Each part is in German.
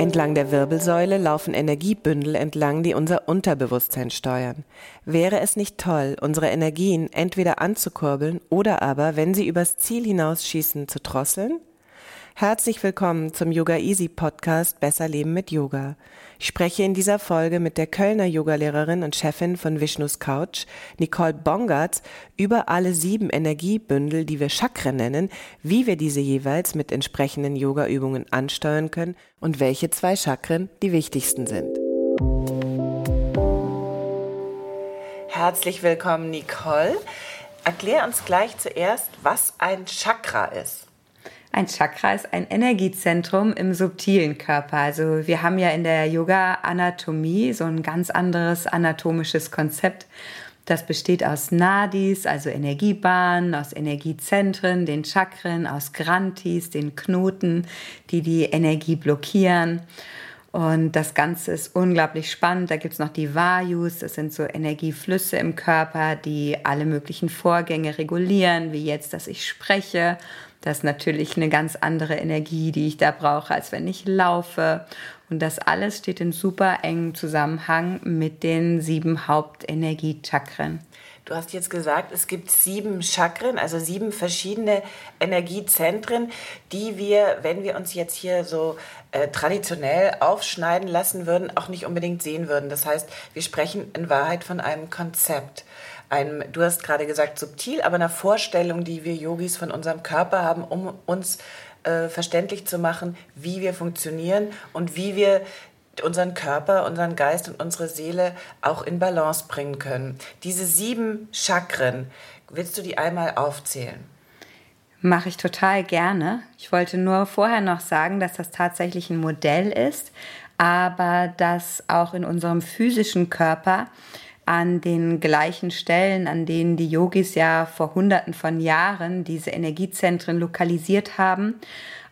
Entlang der Wirbelsäule laufen Energiebündel entlang, die unser Unterbewusstsein steuern. Wäre es nicht toll, unsere Energien entweder anzukurbeln oder aber, wenn sie übers Ziel hinausschießen, zu drosseln? Herzlich willkommen zum Yoga Easy Podcast Besser Leben mit Yoga. Ich spreche in dieser Folge mit der Kölner Yogalehrerin und Chefin von Vishnus Couch, Nicole Bongartz, über alle sieben Energiebündel, die wir Chakren nennen, wie wir diese jeweils mit entsprechenden Yogaübungen ansteuern können und welche zwei Chakren die wichtigsten sind. Herzlich willkommen, Nicole. Erklär uns gleich zuerst, was ein Chakra ist. Ein Chakra ist ein Energiezentrum im subtilen Körper. Also wir haben ja in der Yoga-Anatomie so ein ganz anderes anatomisches Konzept. Das besteht aus Nadis, also Energiebahnen, aus Energiezentren, den Chakren, aus Grantis, den Knoten, die die Energie blockieren. Und das Ganze ist unglaublich spannend. Da gibt es noch die Vayus, das sind so Energieflüsse im Körper, die alle möglichen Vorgänge regulieren, wie jetzt, dass ich spreche das ist natürlich eine ganz andere Energie, die ich da brauche, als wenn ich laufe. Und das alles steht in super engem Zusammenhang mit den sieben Hauptenergiechakren. Du hast jetzt gesagt, es gibt sieben Chakren, also sieben verschiedene Energiezentren, die wir, wenn wir uns jetzt hier so äh, traditionell aufschneiden lassen würden, auch nicht unbedingt sehen würden. Das heißt, wir sprechen in Wahrheit von einem Konzept einem, du hast gerade gesagt subtil, aber einer Vorstellung, die wir Yogis von unserem Körper haben, um uns äh, verständlich zu machen, wie wir funktionieren und wie wir unseren Körper, unseren Geist und unsere Seele auch in Balance bringen können. Diese sieben Chakren, willst du die einmal aufzählen? Mache ich total gerne. Ich wollte nur vorher noch sagen, dass das tatsächlich ein Modell ist, aber dass auch in unserem physischen Körper an den gleichen Stellen, an denen die Yogis ja vor Hunderten von Jahren diese Energiezentren lokalisiert haben,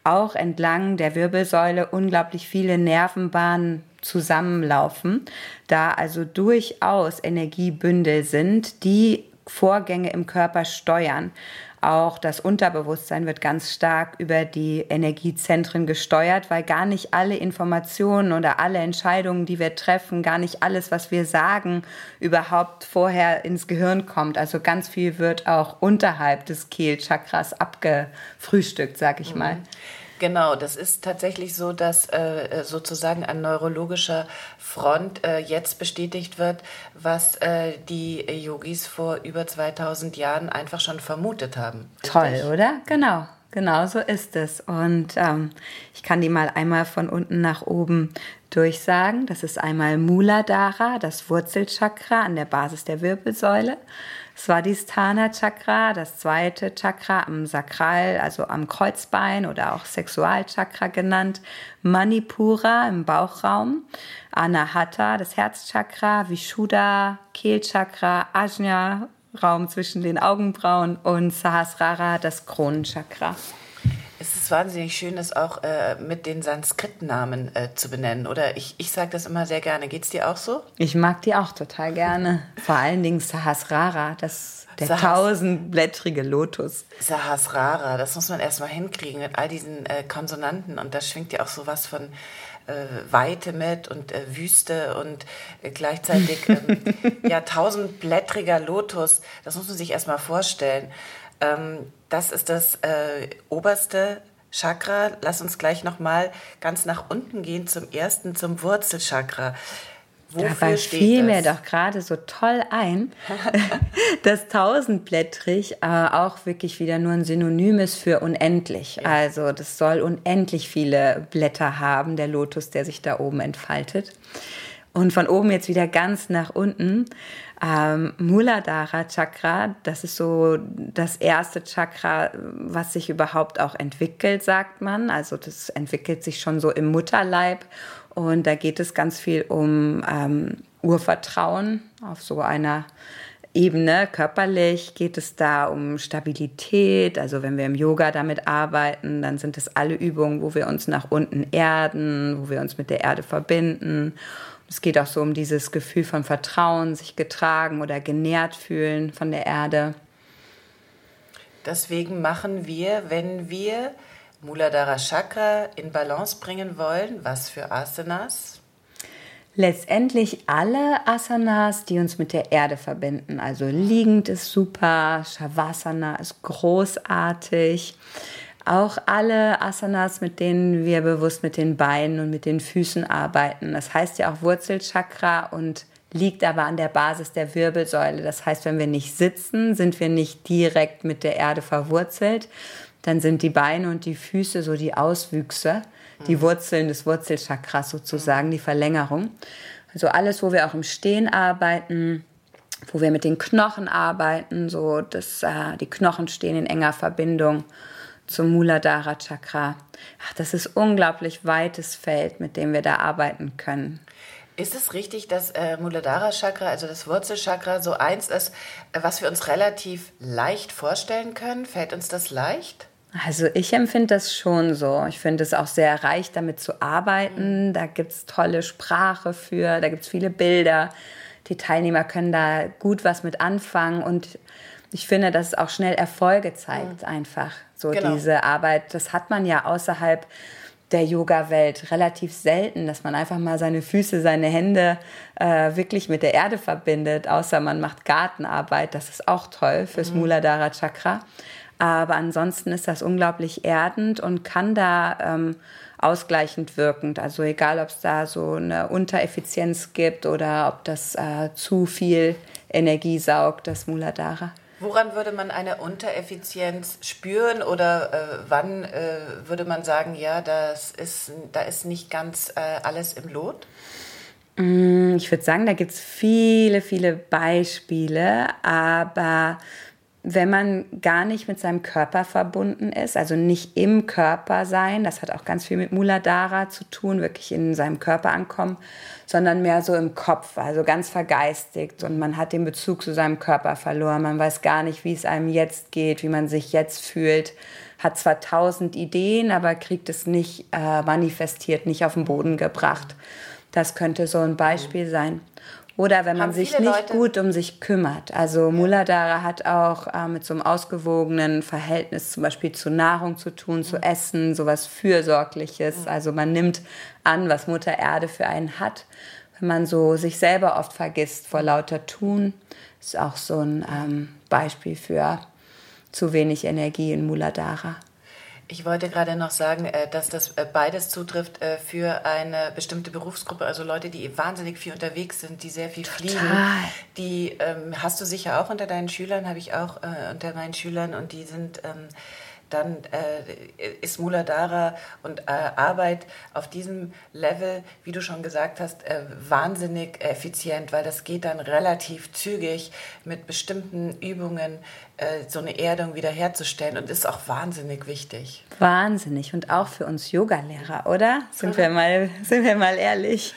auch entlang der Wirbelsäule unglaublich viele Nervenbahnen zusammenlaufen, da also durchaus Energiebündel sind, die Vorgänge im Körper steuern. Auch das Unterbewusstsein wird ganz stark über die Energiezentren gesteuert, weil gar nicht alle Informationen oder alle Entscheidungen, die wir treffen, gar nicht alles, was wir sagen, überhaupt vorher ins Gehirn kommt. Also ganz viel wird auch unterhalb des Kehlchakras abgefrühstückt, sag ich mal. Mhm. Genau, das ist tatsächlich so, dass äh, sozusagen an neurologischer Front äh, jetzt bestätigt wird, was äh, die Yogis vor über 2000 Jahren einfach schon vermutet haben. Richtig? Toll, oder? Genau. Genau so ist es. Und ähm, ich kann die mal einmal von unten nach oben durchsagen. Das ist einmal Muladhara, das Wurzelchakra an der Basis der Wirbelsäule. Swadhisthana Chakra, das zweite Chakra am Sakral, also am Kreuzbein oder auch Sexualchakra genannt, Manipura im Bauchraum, Anahata, das Herzchakra, Vishuddha, Kehlchakra, Ajna, Raum zwischen den Augenbrauen und Sahasrara, das Kronenchakra. Es wahnsinnig schön, das auch äh, mit den Sanskrit-Namen äh, zu benennen. Oder ich, ich sage das immer sehr gerne. Geht es dir auch so? Ich mag die auch total gerne. Vor allen Dingen Sahasrara, das der Sahas tausendblättrige Lotus. Sahasrara, das muss man erstmal hinkriegen mit all diesen äh, Konsonanten. Und da schwingt ja auch sowas von äh, Weite mit und äh, Wüste und äh, gleichzeitig ähm, ja tausendblättriger Lotus. Das muss man sich erstmal vorstellen. Ähm, das ist das äh, oberste Chakra. Lass uns gleich noch mal ganz nach unten gehen zum ersten, zum Wurzelchakra. Wofür Dabei fiel mir doch gerade so toll ein, dass tausendblättrig äh, auch wirklich wieder nur ein Synonym ist für unendlich. Ja. Also das soll unendlich viele Blätter haben, der Lotus, der sich da oben entfaltet. Und von oben jetzt wieder ganz nach unten. Ähm, Muladhara Chakra, das ist so das erste Chakra, was sich überhaupt auch entwickelt, sagt man. Also das entwickelt sich schon so im Mutterleib. Und da geht es ganz viel um ähm, Urvertrauen auf so einer Ebene. Körperlich geht es da um Stabilität. Also wenn wir im Yoga damit arbeiten, dann sind es alle Übungen, wo wir uns nach unten erden, wo wir uns mit der Erde verbinden. Es geht auch so um dieses Gefühl von Vertrauen, sich getragen oder genährt fühlen von der Erde. Deswegen machen wir, wenn wir Muladhara Chakra in Balance bringen wollen, was für Asanas? Letztendlich alle Asanas, die uns mit der Erde verbinden. Also liegend ist super, Shavasana ist großartig. Auch alle Asanas, mit denen wir bewusst mit den Beinen und mit den Füßen arbeiten. Das heißt ja auch Wurzelchakra und liegt aber an der Basis der Wirbelsäule. Das heißt, wenn wir nicht sitzen, sind wir nicht direkt mit der Erde verwurzelt. Dann sind die Beine und die Füße so die Auswüchse, die mhm. Wurzeln des Wurzelchakras sozusagen, die Verlängerung. Also alles, wo wir auch im Stehen arbeiten, wo wir mit den Knochen arbeiten, so dass äh, die Knochen stehen in enger Verbindung zum Muladhara Chakra. Ach, das ist unglaublich weites Feld, mit dem wir da arbeiten können. Ist es richtig, dass äh, Muladhara Chakra, also das Wurzelchakra, so eins ist, äh, was wir uns relativ leicht vorstellen können? Fällt uns das leicht? Also ich empfinde das schon so. Ich finde es auch sehr reich, damit zu arbeiten. Mhm. Da gibt es tolle Sprache für, da gibt es viele Bilder. Die Teilnehmer können da gut was mit anfangen und ich finde, dass es auch schnell Erfolge zeigt, mhm. einfach. So genau. diese Arbeit, das hat man ja außerhalb der Yoga-Welt relativ selten, dass man einfach mal seine Füße, seine Hände äh, wirklich mit der Erde verbindet, außer man macht Gartenarbeit. Das ist auch toll fürs mhm. Muladhara Chakra. Aber ansonsten ist das unglaublich erdend und kann da ähm, ausgleichend wirkend. Also egal, ob es da so eine Untereffizienz gibt oder ob das äh, zu viel Energie saugt, das Muladhara. Woran würde man eine Untereffizienz spüren oder äh, wann äh, würde man sagen, ja, das ist, da ist nicht ganz äh, alles im Lot? Mm, ich würde sagen, da gibt es viele, viele Beispiele, aber wenn man gar nicht mit seinem Körper verbunden ist, also nicht im Körper sein, das hat auch ganz viel mit Muladhara zu tun, wirklich in seinem Körper ankommen, sondern mehr so im Kopf, also ganz vergeistigt und man hat den Bezug zu seinem Körper verloren, man weiß gar nicht, wie es einem jetzt geht, wie man sich jetzt fühlt, hat zwar tausend Ideen, aber kriegt es nicht äh, manifestiert, nicht auf den Boden gebracht. Das könnte so ein Beispiel sein. Oder wenn man sich nicht Leute gut um sich kümmert. Also Muladhara hat auch äh, mit so einem ausgewogenen Verhältnis zum Beispiel zu Nahrung zu tun, zu mhm. Essen, sowas Fürsorgliches. Mhm. Also man nimmt an, was Mutter Erde für einen hat. Wenn man so sich selber oft vergisst vor lauter Tun, ist auch so ein ähm, Beispiel für zu wenig Energie in Muladhara. Ich wollte gerade noch sagen, äh, dass das äh, beides zutrifft äh, für eine bestimmte Berufsgruppe, also Leute, die wahnsinnig viel unterwegs sind, die sehr viel Total. fliegen. Die ähm, hast du sicher auch unter deinen Schülern, habe ich auch äh, unter meinen Schülern und die sind ähm, dann äh, ist Muladhara und äh, Arbeit auf diesem Level, wie du schon gesagt hast, äh, wahnsinnig effizient, weil das geht dann relativ zügig mit bestimmten Übungen so eine Erdung wiederherzustellen und ist auch wahnsinnig wichtig. Wahnsinnig und auch für uns Yogalehrer, oder? Sind wir mal, sind wir mal ehrlich.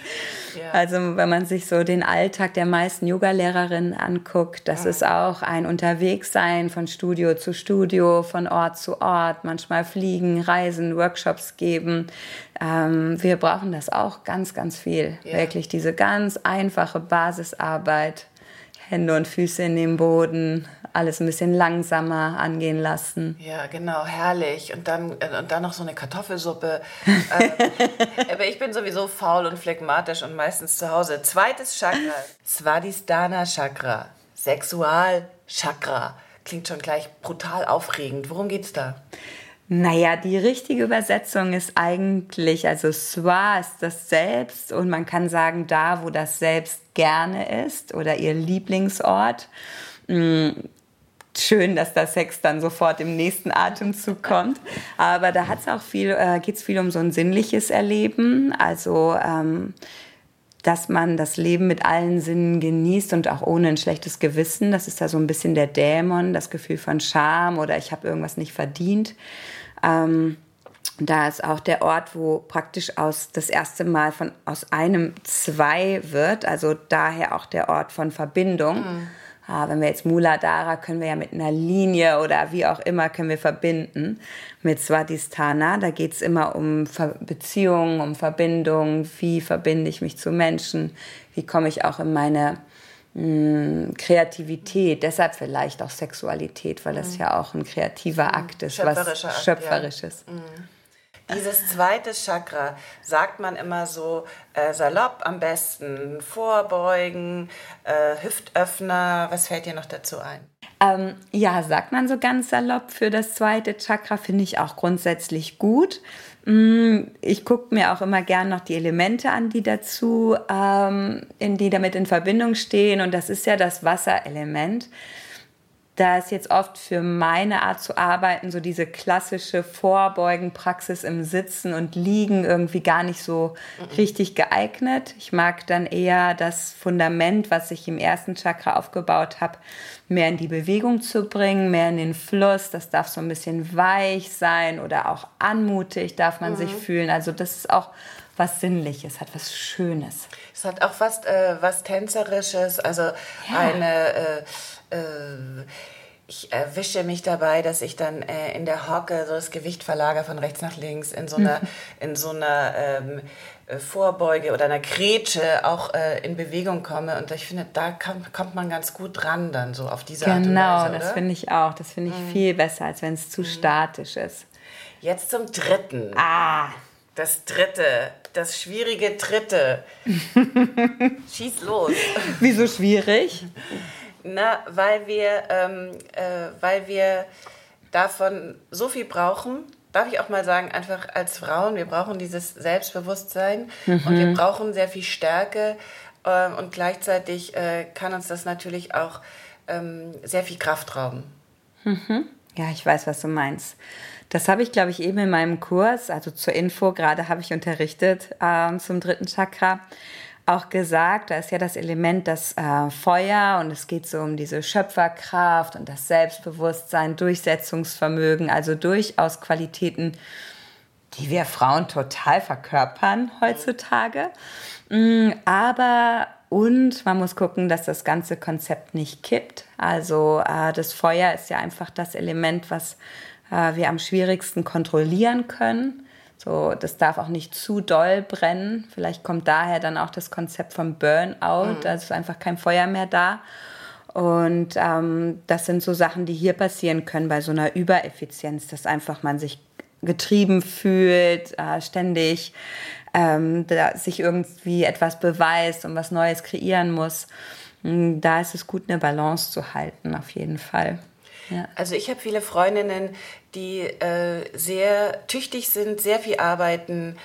Ja. Also wenn man sich so den Alltag der meisten Yogalehrerinnen anguckt, das ja. ist auch ein Unterwegssein von Studio zu Studio, von Ort zu Ort, manchmal fliegen, reisen, Workshops geben. Ähm, wir brauchen das auch ganz, ganz viel. Ja. Wirklich diese ganz einfache Basisarbeit. Hände und Füße in den Boden, alles ein bisschen langsamer angehen lassen. Ja, genau, herrlich. Und dann, äh, und dann noch so eine Kartoffelsuppe. ähm, aber ich bin sowieso faul und phlegmatisch und meistens zu Hause. Zweites Chakra, Svadhisthana Chakra, Sexualchakra. Klingt schon gleich brutal aufregend. Worum geht's da? Naja, die richtige Übersetzung ist eigentlich, also Swa ist das Selbst und man kann sagen, da, wo das Selbst gerne ist oder ihr Lieblingsort. Mm, schön, dass der Sex dann sofort im nächsten Atemzug kommt. Aber da hat's auch viel, äh, geht's viel um so ein sinnliches Erleben. Also ähm, dass man das Leben mit allen Sinnen genießt und auch ohne ein schlechtes Gewissen. Das ist da so ein bisschen der Dämon, das Gefühl von Scham oder ich habe irgendwas nicht verdient. Ähm, da ist auch der Ort, wo praktisch aus das erste Mal von aus einem zwei wird, also daher auch der Ort von Verbindung. Mhm. Ah, wenn wir jetzt Muladhara können wir ja mit einer Linie oder wie auch immer können wir verbinden mit Swadhisthana. Da geht es immer um Ver Beziehungen, um Verbindung. Wie verbinde ich mich zu Menschen? Wie komme ich auch in meine mh, hm, Kreativität? Deshalb vielleicht auch Sexualität, weil das mhm. ja auch ein kreativer mhm. Akt ist, was schöpferisches. Ja. Mhm. Dieses zweite Chakra sagt man immer so äh, salopp am besten. Vorbeugen, äh, Hüftöffner. Was fällt dir noch dazu ein? Ähm, ja, sagt man so ganz salopp für das zweite Chakra, finde ich auch grundsätzlich gut. Mm, ich gucke mir auch immer gern noch die Elemente an, die dazu, ähm, in die damit in Verbindung stehen. Und das ist ja das Wasserelement da ist jetzt oft für meine Art zu arbeiten so diese klassische Vorbeugenpraxis im Sitzen und Liegen irgendwie gar nicht so richtig geeignet. Ich mag dann eher das Fundament, was ich im ersten Chakra aufgebaut habe, mehr in die Bewegung zu bringen, mehr in den Fluss. Das darf so ein bisschen weich sein oder auch anmutig darf man mhm. sich fühlen. Also das ist auch was Sinnliches, hat was Schönes. Es hat auch fast äh, was Tänzerisches, also ja. eine... Äh, äh, ich erwische mich dabei, dass ich dann äh, in der Hocke so das Gewicht verlagere von rechts nach links in so einer, in so einer ähm, äh, Vorbeuge oder einer Grätsche auch äh, in Bewegung komme. Und ich finde, da kann, kommt man ganz gut ran dann so auf diese genau, Art und Weise. Genau, das finde ich auch. Das finde ich mhm. viel besser, als wenn es zu mhm. statisch ist. Jetzt zum dritten. Ah. Das dritte, das schwierige dritte. Schieß los. Wieso schwierig? Na, weil wir, ähm, äh, weil wir davon so viel brauchen. Darf ich auch mal sagen, einfach als Frauen, wir brauchen dieses Selbstbewusstsein mhm. und wir brauchen sehr viel Stärke äh, und gleichzeitig äh, kann uns das natürlich auch ähm, sehr viel Kraft rauben. Mhm. Ja, ich weiß, was du meinst. Das habe ich, glaube ich, eben in meinem Kurs, also zur Info, gerade habe ich unterrichtet ähm, zum dritten Chakra auch gesagt, da ist ja das Element das äh, Feuer und es geht so um diese Schöpferkraft und das Selbstbewusstsein, Durchsetzungsvermögen, also durchaus Qualitäten, die wir Frauen total verkörpern heutzutage. Mm, aber und man muss gucken, dass das ganze Konzept nicht kippt. Also äh, das Feuer ist ja einfach das Element, was äh, wir am schwierigsten kontrollieren können. So, das darf auch nicht zu doll brennen. Vielleicht kommt daher dann auch das Konzept vom Burnout. Mhm. Da ist einfach kein Feuer mehr da. Und ähm, das sind so Sachen, die hier passieren können bei so einer Übereffizienz, dass einfach man sich getrieben fühlt, äh, ständig ähm, sich irgendwie etwas beweist und was Neues kreieren muss. Hm, da ist es gut, eine Balance zu halten, auf jeden Fall. Ja. Also ich habe viele Freundinnen, die äh, sehr tüchtig sind, sehr viel arbeiten,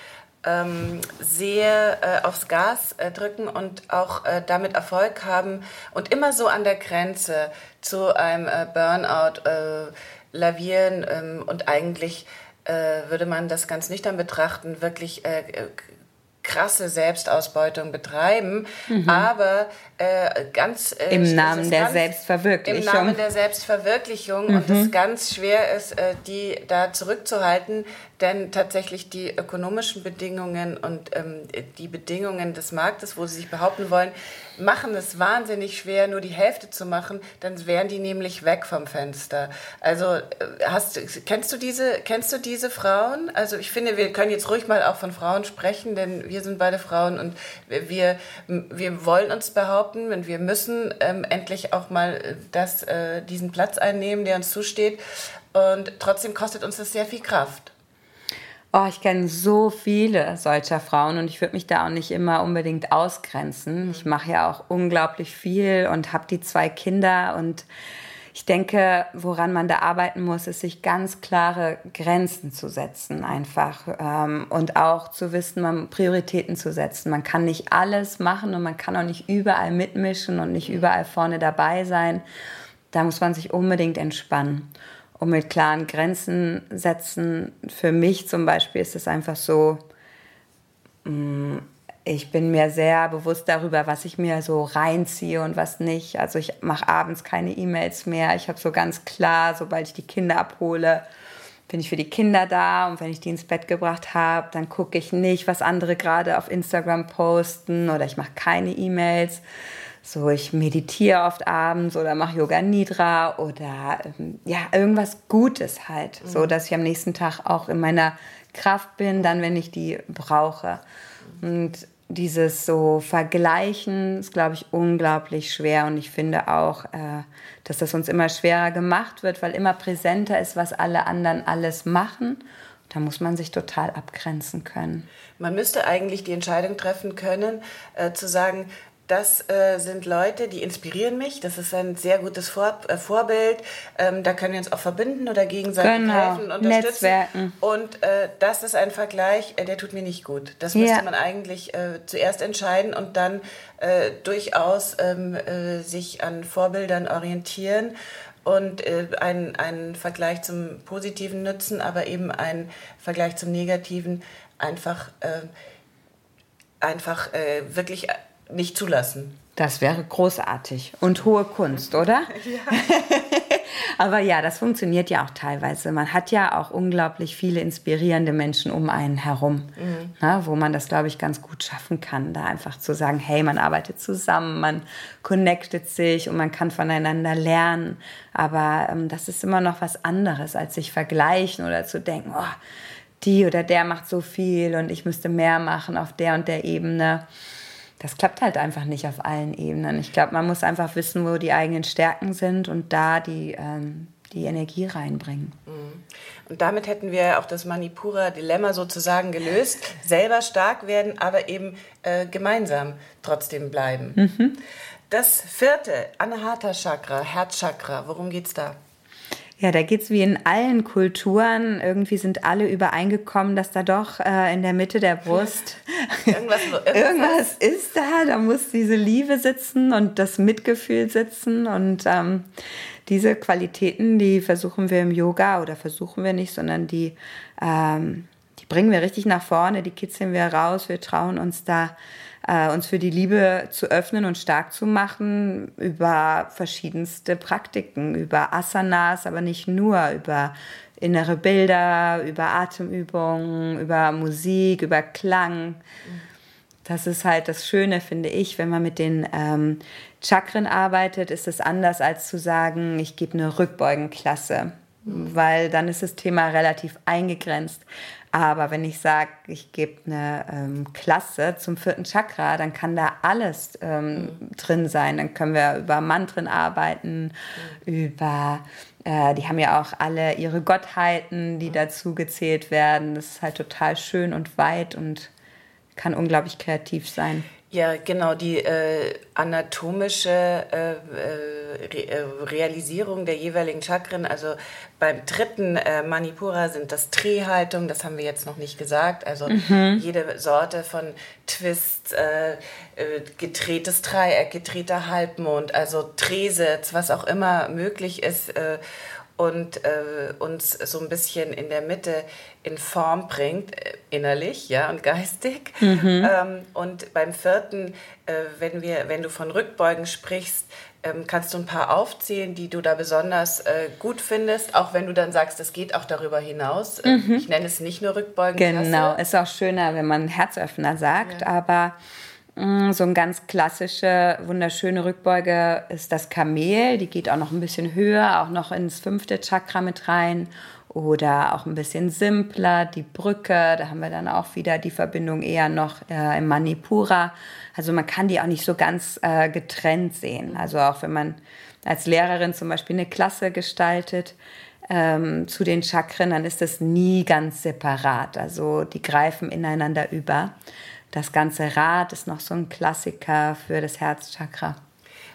ähm, sehr äh, aufs Gas äh, drücken und auch äh, damit Erfolg haben und immer so an der Grenze zu einem äh, Burnout äh, lavieren ähm, und eigentlich würde man das ganz nüchtern betrachten, wirklich krasse Selbstausbeutung betreiben, mhm. aber äh, ganz äh, im Namen der ganz, Selbstverwirklichung. Im Namen der Selbstverwirklichung mhm. und es ganz schwer ist, äh, die da zurückzuhalten, denn tatsächlich die ökonomischen Bedingungen und ähm, die Bedingungen des Marktes, wo sie sich behaupten wollen, machen es wahnsinnig schwer, nur die Hälfte zu machen, dann wären die nämlich weg vom Fenster. Also äh, hast, kennst du diese, kennst du diese Frauen? Also ich finde, wir können jetzt ruhig mal auch von Frauen sprechen, denn wir sind beide Frauen und wir, wir wollen uns behaupten und wir müssen ähm, endlich auch mal äh, das, äh, diesen Platz einnehmen, der uns zusteht. Und trotzdem kostet uns das sehr viel Kraft. Oh, ich kenne so viele solcher Frauen und ich würde mich da auch nicht immer unbedingt ausgrenzen. Ich mache ja auch unglaublich viel und habe die zwei Kinder und ich denke, woran man da arbeiten muss, ist sich ganz klare Grenzen zu setzen einfach ähm, und auch zu wissen, man Prioritäten zu setzen. Man kann nicht alles machen und man kann auch nicht überall mitmischen und nicht überall vorne dabei sein. Da muss man sich unbedingt entspannen und mit klaren Grenzen setzen. Für mich zum Beispiel ist es einfach so, mm, ich bin mir sehr bewusst darüber, was ich mir so reinziehe und was nicht. Also ich mache abends keine E-Mails mehr. Ich habe so ganz klar, sobald ich die Kinder abhole, bin ich für die Kinder da und wenn ich die ins Bett gebracht habe, dann gucke ich nicht, was andere gerade auf Instagram posten oder ich mache keine E-Mails. So, ich meditiere oft abends oder mache Yoga Nidra oder ähm, ja, irgendwas Gutes halt, mhm. so dass ich am nächsten Tag auch in meiner Kraft bin, dann wenn ich die brauche. Und dieses so Vergleichen ist, glaube ich, unglaublich schwer. Und ich finde auch, äh, dass das uns immer schwerer gemacht wird, weil immer präsenter ist, was alle anderen alles machen. Da muss man sich total abgrenzen können. Man müsste eigentlich die Entscheidung treffen können, äh, zu sagen, das äh, sind Leute, die inspirieren mich. Das ist ein sehr gutes Vor äh, Vorbild. Ähm, da können wir uns auch verbinden oder gegenseitig genau. helfen, unterstützen. Netzwerken. Und äh, das ist ein Vergleich, äh, der tut mir nicht gut. Das ja. müsste man eigentlich äh, zuerst entscheiden und dann äh, durchaus ähm, sich an Vorbildern orientieren und äh, einen Vergleich zum Positiven nutzen, aber eben einen Vergleich zum Negativen einfach, äh, einfach äh, wirklich nicht zulassen. Das wäre großartig und hohe Kunst, oder? Ja. Aber ja, das funktioniert ja auch teilweise. Man hat ja auch unglaublich viele inspirierende Menschen um einen herum, mhm. na, wo man das, glaube ich, ganz gut schaffen kann, da einfach zu sagen, hey, man arbeitet zusammen, man connectet sich und man kann voneinander lernen. Aber ähm, das ist immer noch was anderes, als sich vergleichen oder zu denken, oh, die oder der macht so viel und ich müsste mehr machen auf der und der Ebene das klappt halt einfach nicht auf allen Ebenen. Ich glaube, man muss einfach wissen, wo die eigenen Stärken sind und da die, ähm, die Energie reinbringen. Mhm. Und damit hätten wir auch das Manipura-Dilemma sozusagen gelöst. Selber stark werden, aber eben äh, gemeinsam trotzdem bleiben. Mhm. Das vierte, Anahata Chakra, Herzchakra, worum geht es da? Ja, da geht's wie in allen Kulturen. Irgendwie sind alle übereingekommen, dass da doch äh, in der Mitte der Brust irgendwas, irgendwas, ist da. Da muss diese Liebe sitzen und das Mitgefühl sitzen. Und ähm, diese Qualitäten, die versuchen wir im Yoga oder versuchen wir nicht, sondern die, ähm, die bringen wir richtig nach vorne, die kitzeln wir raus. Wir trauen uns da äh, uns für die Liebe zu öffnen und stark zu machen über verschiedenste Praktiken, über Asanas, aber nicht nur, über innere Bilder, über Atemübungen, über Musik, über Klang. Das ist halt das Schöne, finde ich, wenn man mit den ähm, Chakren arbeitet, ist es anders als zu sagen, ich gebe eine Rückbeugenklasse, weil dann ist das Thema relativ eingegrenzt. Aber wenn ich sage, ich gebe eine ähm, Klasse zum vierten Chakra, dann kann da alles ähm, mhm. drin sein. Dann können wir über Mantren arbeiten, mhm. über, äh, die haben ja auch alle ihre Gottheiten, die mhm. dazu gezählt werden. Das ist halt total schön und weit und kann unglaublich kreativ sein. Ja, genau, die äh, anatomische äh, äh Re äh, Realisierung der jeweiligen Chakren. Also beim dritten äh, Manipura sind das Drehhaltung, das haben wir jetzt noch nicht gesagt. Also mhm. jede Sorte von Twist, äh, gedrehtes Dreieck, gedrehter Halbmond, also Tresitz, was auch immer möglich ist und äh, uns so ein bisschen in der Mitte in Form bringt, äh, innerlich ja, und geistig. Mhm. Ähm, und beim vierten, äh, wenn, wir, wenn du von Rückbeugen sprichst, ähm, kannst du ein paar aufzählen, die du da besonders äh, gut findest, auch wenn du dann sagst, es geht auch darüber hinaus. Äh, mhm. Ich nenne es nicht nur Rückbeugen. Genau, ist auch schöner, wenn man Herzöffner sagt, ja. aber so eine ganz klassische, wunderschöne Rückbeuge ist das Kamel. Die geht auch noch ein bisschen höher, auch noch ins fünfte Chakra mit rein. Oder auch ein bisschen simpler, die Brücke. Da haben wir dann auch wieder die Verbindung eher noch äh, im Manipura. Also man kann die auch nicht so ganz äh, getrennt sehen. Also auch wenn man als Lehrerin zum Beispiel eine Klasse gestaltet, ähm, zu den Chakren, dann ist das nie ganz separat. Also die greifen ineinander über. Das ganze Rad ist noch so ein Klassiker für das Herzchakra.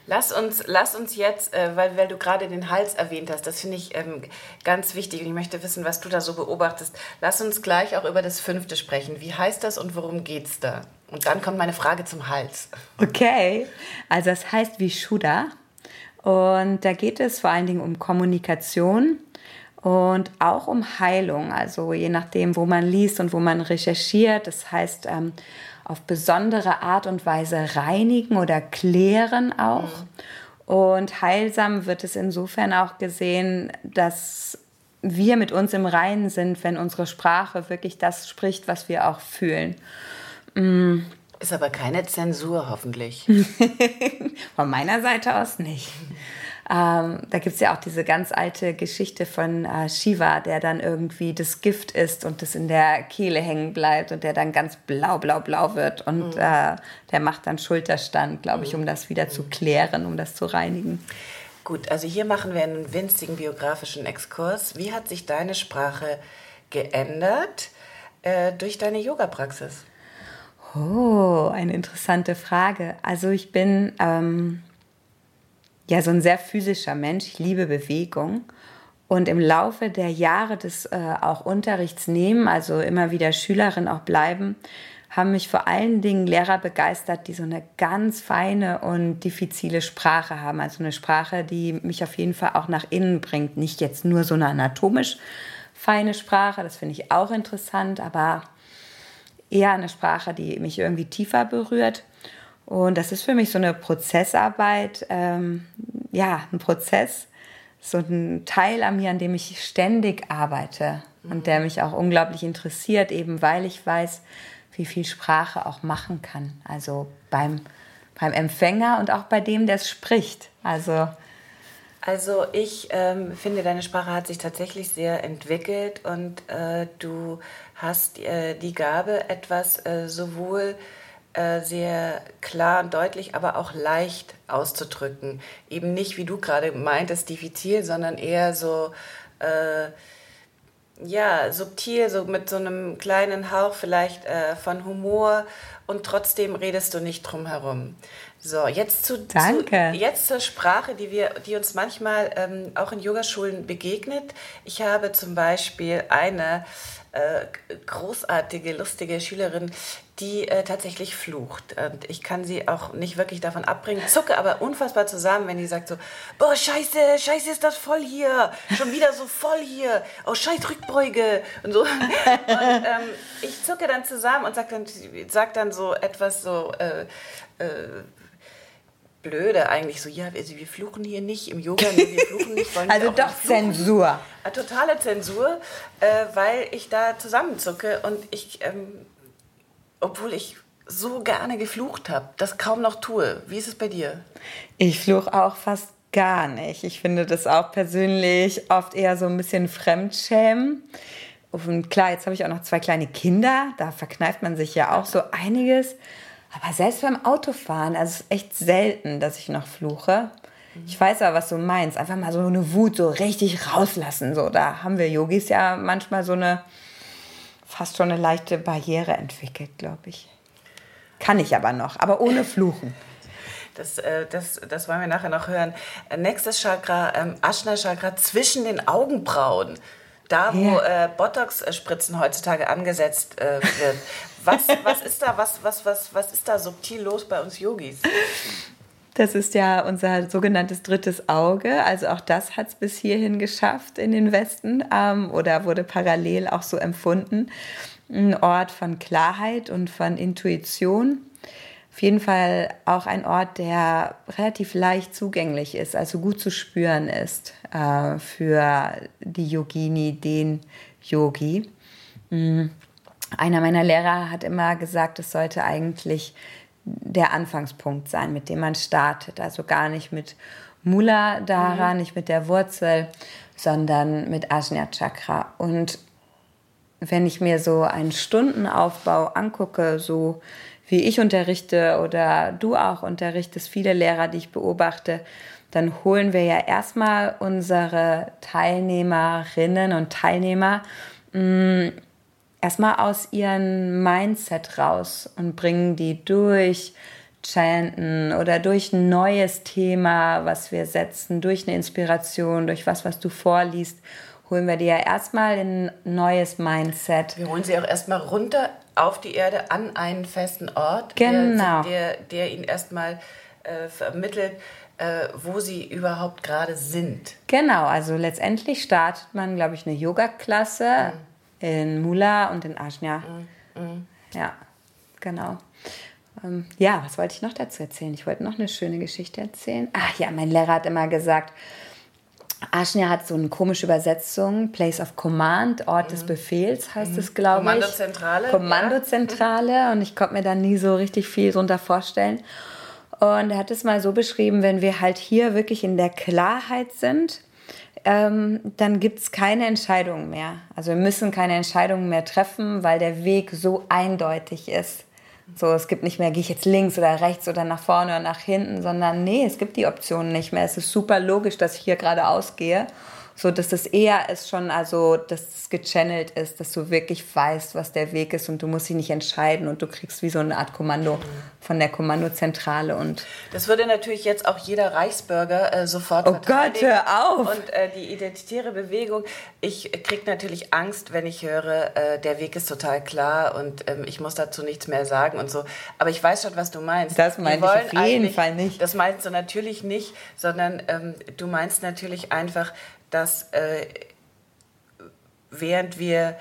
Lass uns, lass uns jetzt, äh, weil, weil du gerade den Hals erwähnt hast, das finde ich ähm, ganz wichtig und ich möchte wissen, was du da so beobachtest. Lass uns gleich auch über das fünfte sprechen. Wie heißt das und worum geht es da? Und dann kommt meine Frage zum Hals. Okay, also es heißt Vishuddha und da geht es vor allen Dingen um Kommunikation und auch um Heilung. Also je nachdem, wo man liest und wo man recherchiert. Das heißt, ähm, auf besondere Art und Weise reinigen oder klären auch. Mhm. Und heilsam wird es insofern auch gesehen, dass wir mit uns im Reinen sind, wenn unsere Sprache wirklich das spricht, was wir auch fühlen. Mm. Ist aber keine Zensur, hoffentlich. Von meiner Seite aus nicht. Ähm, da gibt es ja auch diese ganz alte Geschichte von äh, Shiva, der dann irgendwie das Gift isst und das in der Kehle hängen bleibt und der dann ganz blau, blau, blau wird. Und mhm. äh, der macht dann Schulterstand, glaube ich, um das wieder zu klären, um das zu reinigen. Gut, also hier machen wir einen winzigen biografischen Exkurs. Wie hat sich deine Sprache geändert äh, durch deine Yoga-Praxis? Oh, eine interessante Frage. Also ich bin ähm, ja so ein sehr physischer Mensch. Ich liebe Bewegung. Und im Laufe der Jahre des äh, auch Unterrichts nehmen, also immer wieder Schülerin auch bleiben, haben mich vor allen Dingen Lehrer begeistert, die so eine ganz feine und diffizile Sprache haben. Also eine Sprache, die mich auf jeden Fall auch nach innen bringt. Nicht jetzt nur so eine anatomisch feine Sprache, das finde ich auch interessant, aber eher eine Sprache, die mich irgendwie tiefer berührt. Und das ist für mich so eine Prozessarbeit, ähm, ja, ein Prozess, so ein Teil an mir, an dem ich ständig arbeite und der mich auch unglaublich interessiert, eben weil ich weiß, wie viel Sprache auch machen kann. Also beim, beim Empfänger und auch bei dem, der es spricht. Also, also ich ähm, finde, deine Sprache hat sich tatsächlich sehr entwickelt und äh, du hast äh, die Gabe, etwas äh, sowohl äh, sehr klar und deutlich, aber auch leicht auszudrücken. Eben nicht, wie du gerade meintest, diffizil, sondern eher so, äh, ja, subtil, so mit so einem kleinen Hauch vielleicht äh, von Humor und trotzdem redest du nicht drum herum. So, jetzt zu, Danke. Zu, jetzt zur Sprache, die, wir, die uns manchmal ähm, auch in Yogaschulen begegnet. Ich habe zum Beispiel eine äh, großartige, lustige Schülerin, die äh, tatsächlich flucht. Und ich kann sie auch nicht wirklich davon abbringen, zucke aber unfassbar zusammen, wenn die sagt so, boah, scheiße, scheiße ist das voll hier, schon wieder so voll hier, oh, scheiß Rückbeuge und so. Und ähm, ich zucke dann zusammen und sag dann, sag dann so etwas so, äh, äh, blöde eigentlich so, ja, also wir fluchen hier nicht im Yoga, nee, wir fluchen nicht. Wollen also doch Zensur. Ah, totale Zensur, äh, weil ich da zusammenzucke und ich, ähm, obwohl ich so gerne geflucht habe, das kaum noch tue. Wie ist es bei dir? Ich fluche auch fast gar nicht. Ich finde das auch persönlich oft eher so ein bisschen Fremdschämen. Und klar, jetzt habe ich auch noch zwei kleine Kinder, da verkneift man sich ja auch so einiges. Aber selbst beim Autofahren, also es ist echt selten, dass ich noch fluche. Ich weiß aber, was du meinst. Einfach mal so eine Wut so richtig rauslassen. So, da haben wir Yogis ja manchmal so eine fast schon eine leichte Barriere entwickelt, glaube ich. Kann ich aber noch, aber ohne Fluchen. Das, äh, das, das wollen wir nachher noch hören. Nächstes Chakra, ähm, Ashna Chakra zwischen den Augenbrauen. Da, wo äh, Botox-Spritzen heutzutage angesetzt äh, wird. Was, was ist da, was, was, was, was ist da subtil los bei uns Yogis? Das ist ja unser sogenanntes drittes Auge. Also auch das hat es bis hierhin geschafft in den Westen ähm, oder wurde parallel auch so empfunden. Ein Ort von Klarheit und von Intuition. Auf jeden Fall auch ein Ort, der relativ leicht zugänglich ist, also gut zu spüren ist äh, für die Yogini, den Yogi. Mhm. Einer meiner Lehrer hat immer gesagt, es sollte eigentlich der Anfangspunkt sein, mit dem man startet. Also gar nicht mit Mula Dara, mhm. nicht mit der Wurzel, sondern mit Ajna Chakra. Und wenn ich mir so einen Stundenaufbau angucke, so wie ich unterrichte oder du auch unterrichtest, viele Lehrer, die ich beobachte, dann holen wir ja erstmal unsere Teilnehmerinnen und Teilnehmer mh, mm, erstmal aus ihrem Mindset raus und bringen die durch Chanten oder durch ein neues Thema, was wir setzen, durch eine Inspiration, durch was, was du vorliest, holen wir die ja erstmal in ein neues Mindset. Wir holen sie auch erstmal runter auf die Erde an einen festen Ort, genau. der, der, der ihnen erstmal äh, vermittelt, äh, wo sie überhaupt gerade sind. Genau, also letztendlich startet man, glaube ich, eine Yoga-Klasse. Mhm in Mula und in Ajna. Mhm. Ja. genau. Ähm, ja, was wollte ich noch dazu erzählen? Ich wollte noch eine schöne Geschichte erzählen. Ach ja, mein Lehrer hat immer gesagt, Aschnia hat so eine komische Übersetzung, Place of Command, Ort mhm. des Befehls heißt mhm. es, glaube ich. Kommandozentrale. Kommandozentrale ja. und ich konnte mir da nie so richtig viel drunter vorstellen. Und er hat es mal so beschrieben, wenn wir halt hier wirklich in der Klarheit sind, ähm, dann gibt es keine Entscheidungen mehr. Also wir müssen keine Entscheidungen mehr treffen, weil der Weg so eindeutig ist. So, es gibt nicht mehr, gehe ich jetzt links oder rechts oder nach vorne oder nach hinten, sondern nee, es gibt die Optionen nicht mehr. Es ist super logisch, dass ich hier geradeaus gehe so dass das eher ist schon, also dass es gechannelt ist, dass du wirklich weißt, was der Weg ist und du musst dich nicht entscheiden und du kriegst wie so eine Art Kommando von der Kommandozentrale und das würde natürlich jetzt auch jeder Reichsbürger äh, sofort Oh Gott, hör auf! Und äh, die identitäre Bewegung, ich kriege natürlich Angst, wenn ich höre, äh, der Weg ist total klar und ähm, ich muss dazu nichts mehr sagen und so. Aber ich weiß schon, was du meinst. Das meine ich auf jeden Fall nicht. Das meinst du natürlich nicht, sondern ähm, du meinst natürlich einfach, dass äh, während wir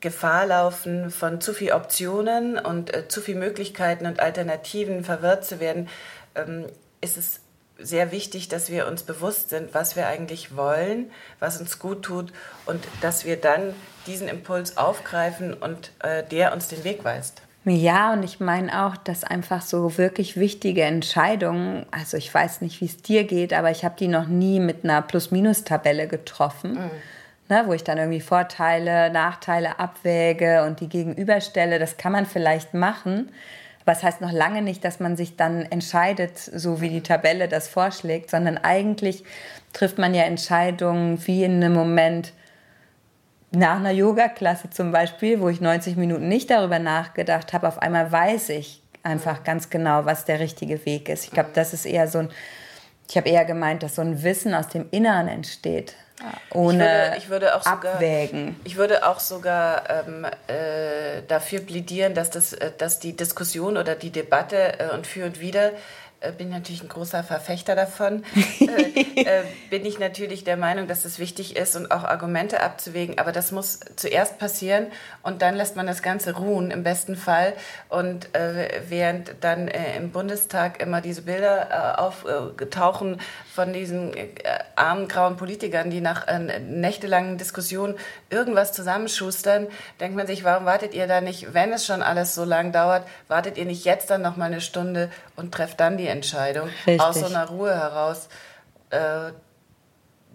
Gefahr laufen, von zu viel Optionen und äh, zu viel Möglichkeiten und Alternativen verwirrt zu werden, ähm, ist es sehr wichtig, dass wir uns bewusst sind, was wir eigentlich wollen, was uns gut tut und dass wir dann diesen Impuls aufgreifen und äh, der uns den Weg weist. Ja, und ich meine auch, dass einfach so wirklich wichtige Entscheidungen, also ich weiß nicht, wie es dir geht, aber ich habe die noch nie mit einer Plus-Minus-Tabelle getroffen, mhm. ne, wo ich dann irgendwie Vorteile, Nachteile abwäge und die gegenüberstelle. Das kann man vielleicht machen, aber es das heißt noch lange nicht, dass man sich dann entscheidet, so wie die Tabelle das vorschlägt, sondern eigentlich trifft man ja Entscheidungen wie in einem Moment, nach einer Yoga-Klasse zum Beispiel, wo ich 90 Minuten nicht darüber nachgedacht habe, auf einmal weiß ich einfach ganz genau, was der richtige Weg ist. Ich glaube, das ist eher so ein, ich habe eher gemeint, dass so ein Wissen aus dem Inneren entsteht. Ohne ich würde, ich würde auch abwägen. Sogar, ich würde auch sogar ähm, äh, dafür plädieren, dass, das, äh, dass die Diskussion oder die Debatte äh, und für und wider bin natürlich ein großer Verfechter davon, äh, äh, bin ich natürlich der Meinung, dass es wichtig ist und auch Argumente abzuwägen. Aber das muss zuerst passieren und dann lässt man das Ganze ruhen, im besten Fall. Und äh, während dann äh, im Bundestag immer diese Bilder äh, auftauchen von diesen armen, grauen Politikern, die nach nächtelangen Diskussionen irgendwas zusammenschustern, denkt man sich, warum wartet ihr da nicht, wenn es schon alles so lang dauert, wartet ihr nicht jetzt dann noch mal eine Stunde und trefft dann die Entscheidung Richtig. aus so einer Ruhe heraus. Äh,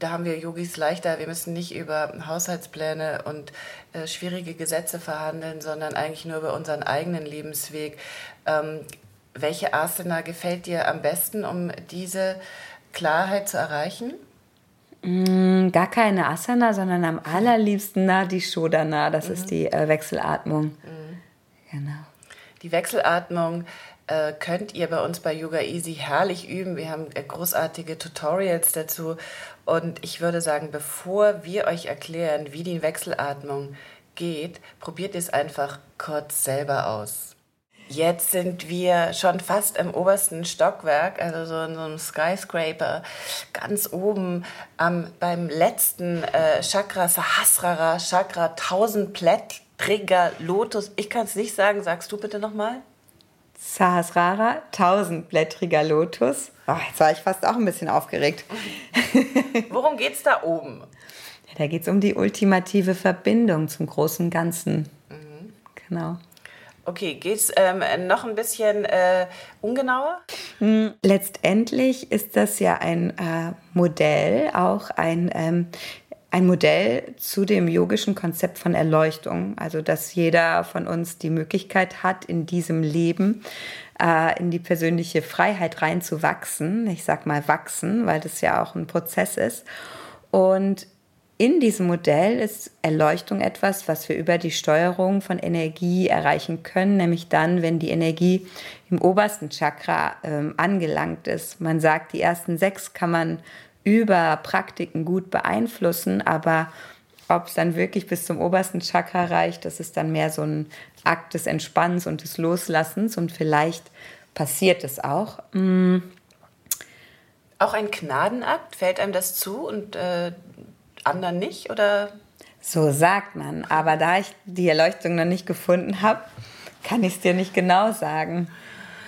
da haben wir Yogis leichter. Wir müssen nicht über Haushaltspläne und äh, schwierige Gesetze verhandeln, sondern eigentlich nur über unseren eigenen Lebensweg. Ähm, welche Asana gefällt dir am besten, um diese Klarheit zu erreichen? Mm, gar keine Asana, sondern am allerliebsten Nadi Shodana. Das mhm. ist die äh, Wechselatmung. Mhm. Genau. Die Wechselatmung könnt ihr bei uns bei Yoga Easy herrlich üben. Wir haben äh, großartige Tutorials dazu. Und ich würde sagen, bevor wir euch erklären, wie die Wechselatmung geht, probiert es einfach kurz selber aus. Jetzt sind wir schon fast im obersten Stockwerk, also so in so einem Skyscraper, ganz oben ähm, beim letzten äh, Chakra, Sahasrara Chakra, tausendblättriger Lotus. Ich kann es nicht sagen, sagst du bitte nochmal? Sahasrara, tausendblättriger Lotus. Oh, jetzt war ich fast auch ein bisschen aufgeregt. Worum geht es da oben? Ja, da geht es um die ultimative Verbindung zum großen Ganzen. Mhm. Genau. Okay, geht es ähm, noch ein bisschen äh, ungenauer? Hm, letztendlich ist das ja ein äh, Modell, auch ein ähm, ein Modell zu dem yogischen Konzept von Erleuchtung. Also, dass jeder von uns die Möglichkeit hat, in diesem Leben äh, in die persönliche Freiheit reinzuwachsen. Ich sag mal wachsen, weil das ja auch ein Prozess ist. Und in diesem Modell ist Erleuchtung etwas, was wir über die Steuerung von Energie erreichen können, nämlich dann, wenn die Energie im obersten Chakra ähm, angelangt ist. Man sagt, die ersten sechs kann man über Praktiken gut beeinflussen, aber ob es dann wirklich bis zum obersten Chakra reicht, das ist dann mehr so ein Akt des Entspannens und des Loslassens und vielleicht passiert es auch. Mm. Auch ein Gnadenakt, fällt einem das zu und äh, anderen nicht? Oder? So sagt man, aber da ich die Erleuchtung noch nicht gefunden habe, kann ich es dir nicht genau sagen.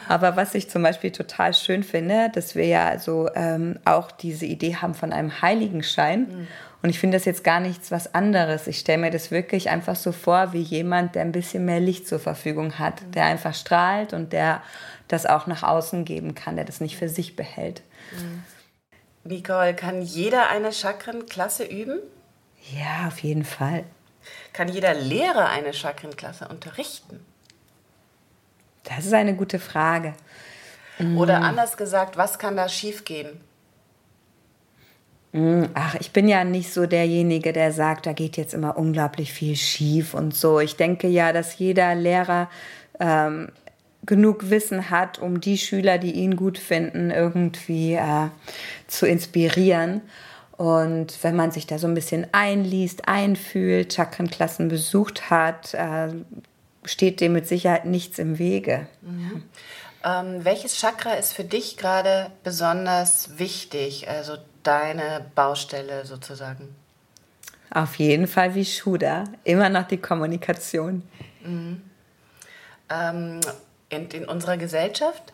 Aber was ich zum Beispiel total schön finde, dass wir ja so ähm, auch diese Idee haben von einem Heiligenschein. Mhm. Und ich finde das jetzt gar nichts was anderes. Ich stelle mir das wirklich einfach so vor, wie jemand, der ein bisschen mehr Licht zur Verfügung hat, mhm. der einfach strahlt und der das auch nach außen geben kann, der das nicht für sich behält. Mhm. Nicole, kann jeder eine Chakrenklasse üben? Ja, auf jeden Fall. Kann jeder Lehrer eine Chakrenklasse unterrichten? Das ist eine gute Frage. Oder mm. anders gesagt, was kann da schiefgehen? Mm, ach, ich bin ja nicht so derjenige, der sagt, da geht jetzt immer unglaublich viel schief und so. Ich denke ja, dass jeder Lehrer ähm, genug Wissen hat, um die Schüler, die ihn gut finden, irgendwie äh, zu inspirieren. Und wenn man sich da so ein bisschen einliest, einfühlt, Chakrenklassen besucht hat, äh, steht dem mit Sicherheit nichts im Wege. Mhm. Ähm, welches Chakra ist für dich gerade besonders wichtig, also deine Baustelle sozusagen? Auf jeden Fall wie Shuda, immer noch die Kommunikation. Mhm. Ähm, in, in unserer Gesellschaft?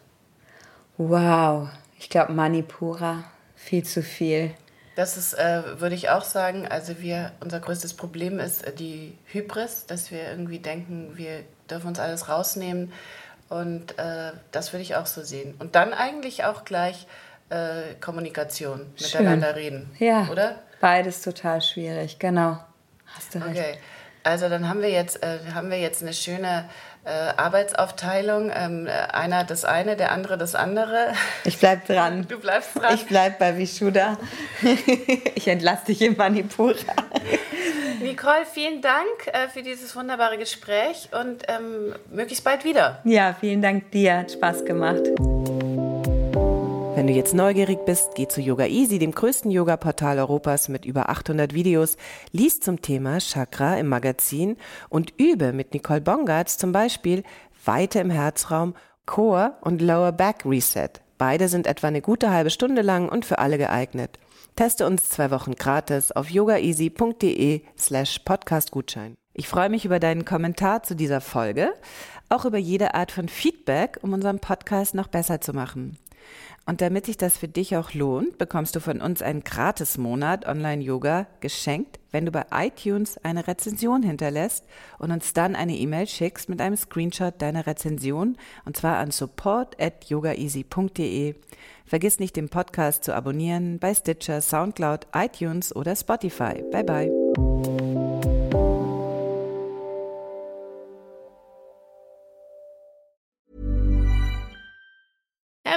Wow, ich glaube Manipura, viel zu viel. Das ist, äh, würde ich auch sagen, also wir, unser größtes Problem ist äh, die Hybris, dass wir irgendwie denken, wir dürfen uns alles rausnehmen. Und äh, das würde ich auch so sehen. Und dann eigentlich auch gleich äh, Kommunikation, Schön. miteinander reden. Ja, oder? Beides total schwierig, genau. Hast du recht. Okay, also dann haben wir jetzt, äh, haben wir jetzt eine schöne Arbeitsaufteilung. Ähm, einer das eine, der andere das andere. Ich bleib dran. Du bleibst dran. Ich bleib bei Vishuda. ich entlasse dich in Manipura. Nicole, vielen Dank äh, für dieses wunderbare Gespräch und ähm, möglichst bald wieder. Ja, vielen Dank dir. Hat Spaß gemacht. Wenn du jetzt neugierig bist, geh zu Yoga Easy, dem größten Yoga-Portal Europas mit über 800 Videos, lies zum Thema Chakra im Magazin und übe mit Nicole Bongartz zum Beispiel Weite im Herzraum, Core und Lower Back Reset. Beide sind etwa eine gute halbe Stunde lang und für alle geeignet. Teste uns zwei Wochen gratis auf yogaeasy.de slash podcastgutschein. Ich freue mich über deinen Kommentar zu dieser Folge, auch über jede Art von Feedback, um unseren Podcast noch besser zu machen. Und damit sich das für dich auch lohnt, bekommst du von uns einen Gratis-Monat Online-Yoga geschenkt, wenn du bei iTunes eine Rezension hinterlässt und uns dann eine E-Mail schickst mit einem Screenshot deiner Rezension und zwar an support at yogaeasy.de. Vergiss nicht, den Podcast zu abonnieren bei Stitcher, Soundcloud, iTunes oder Spotify. Bye bye.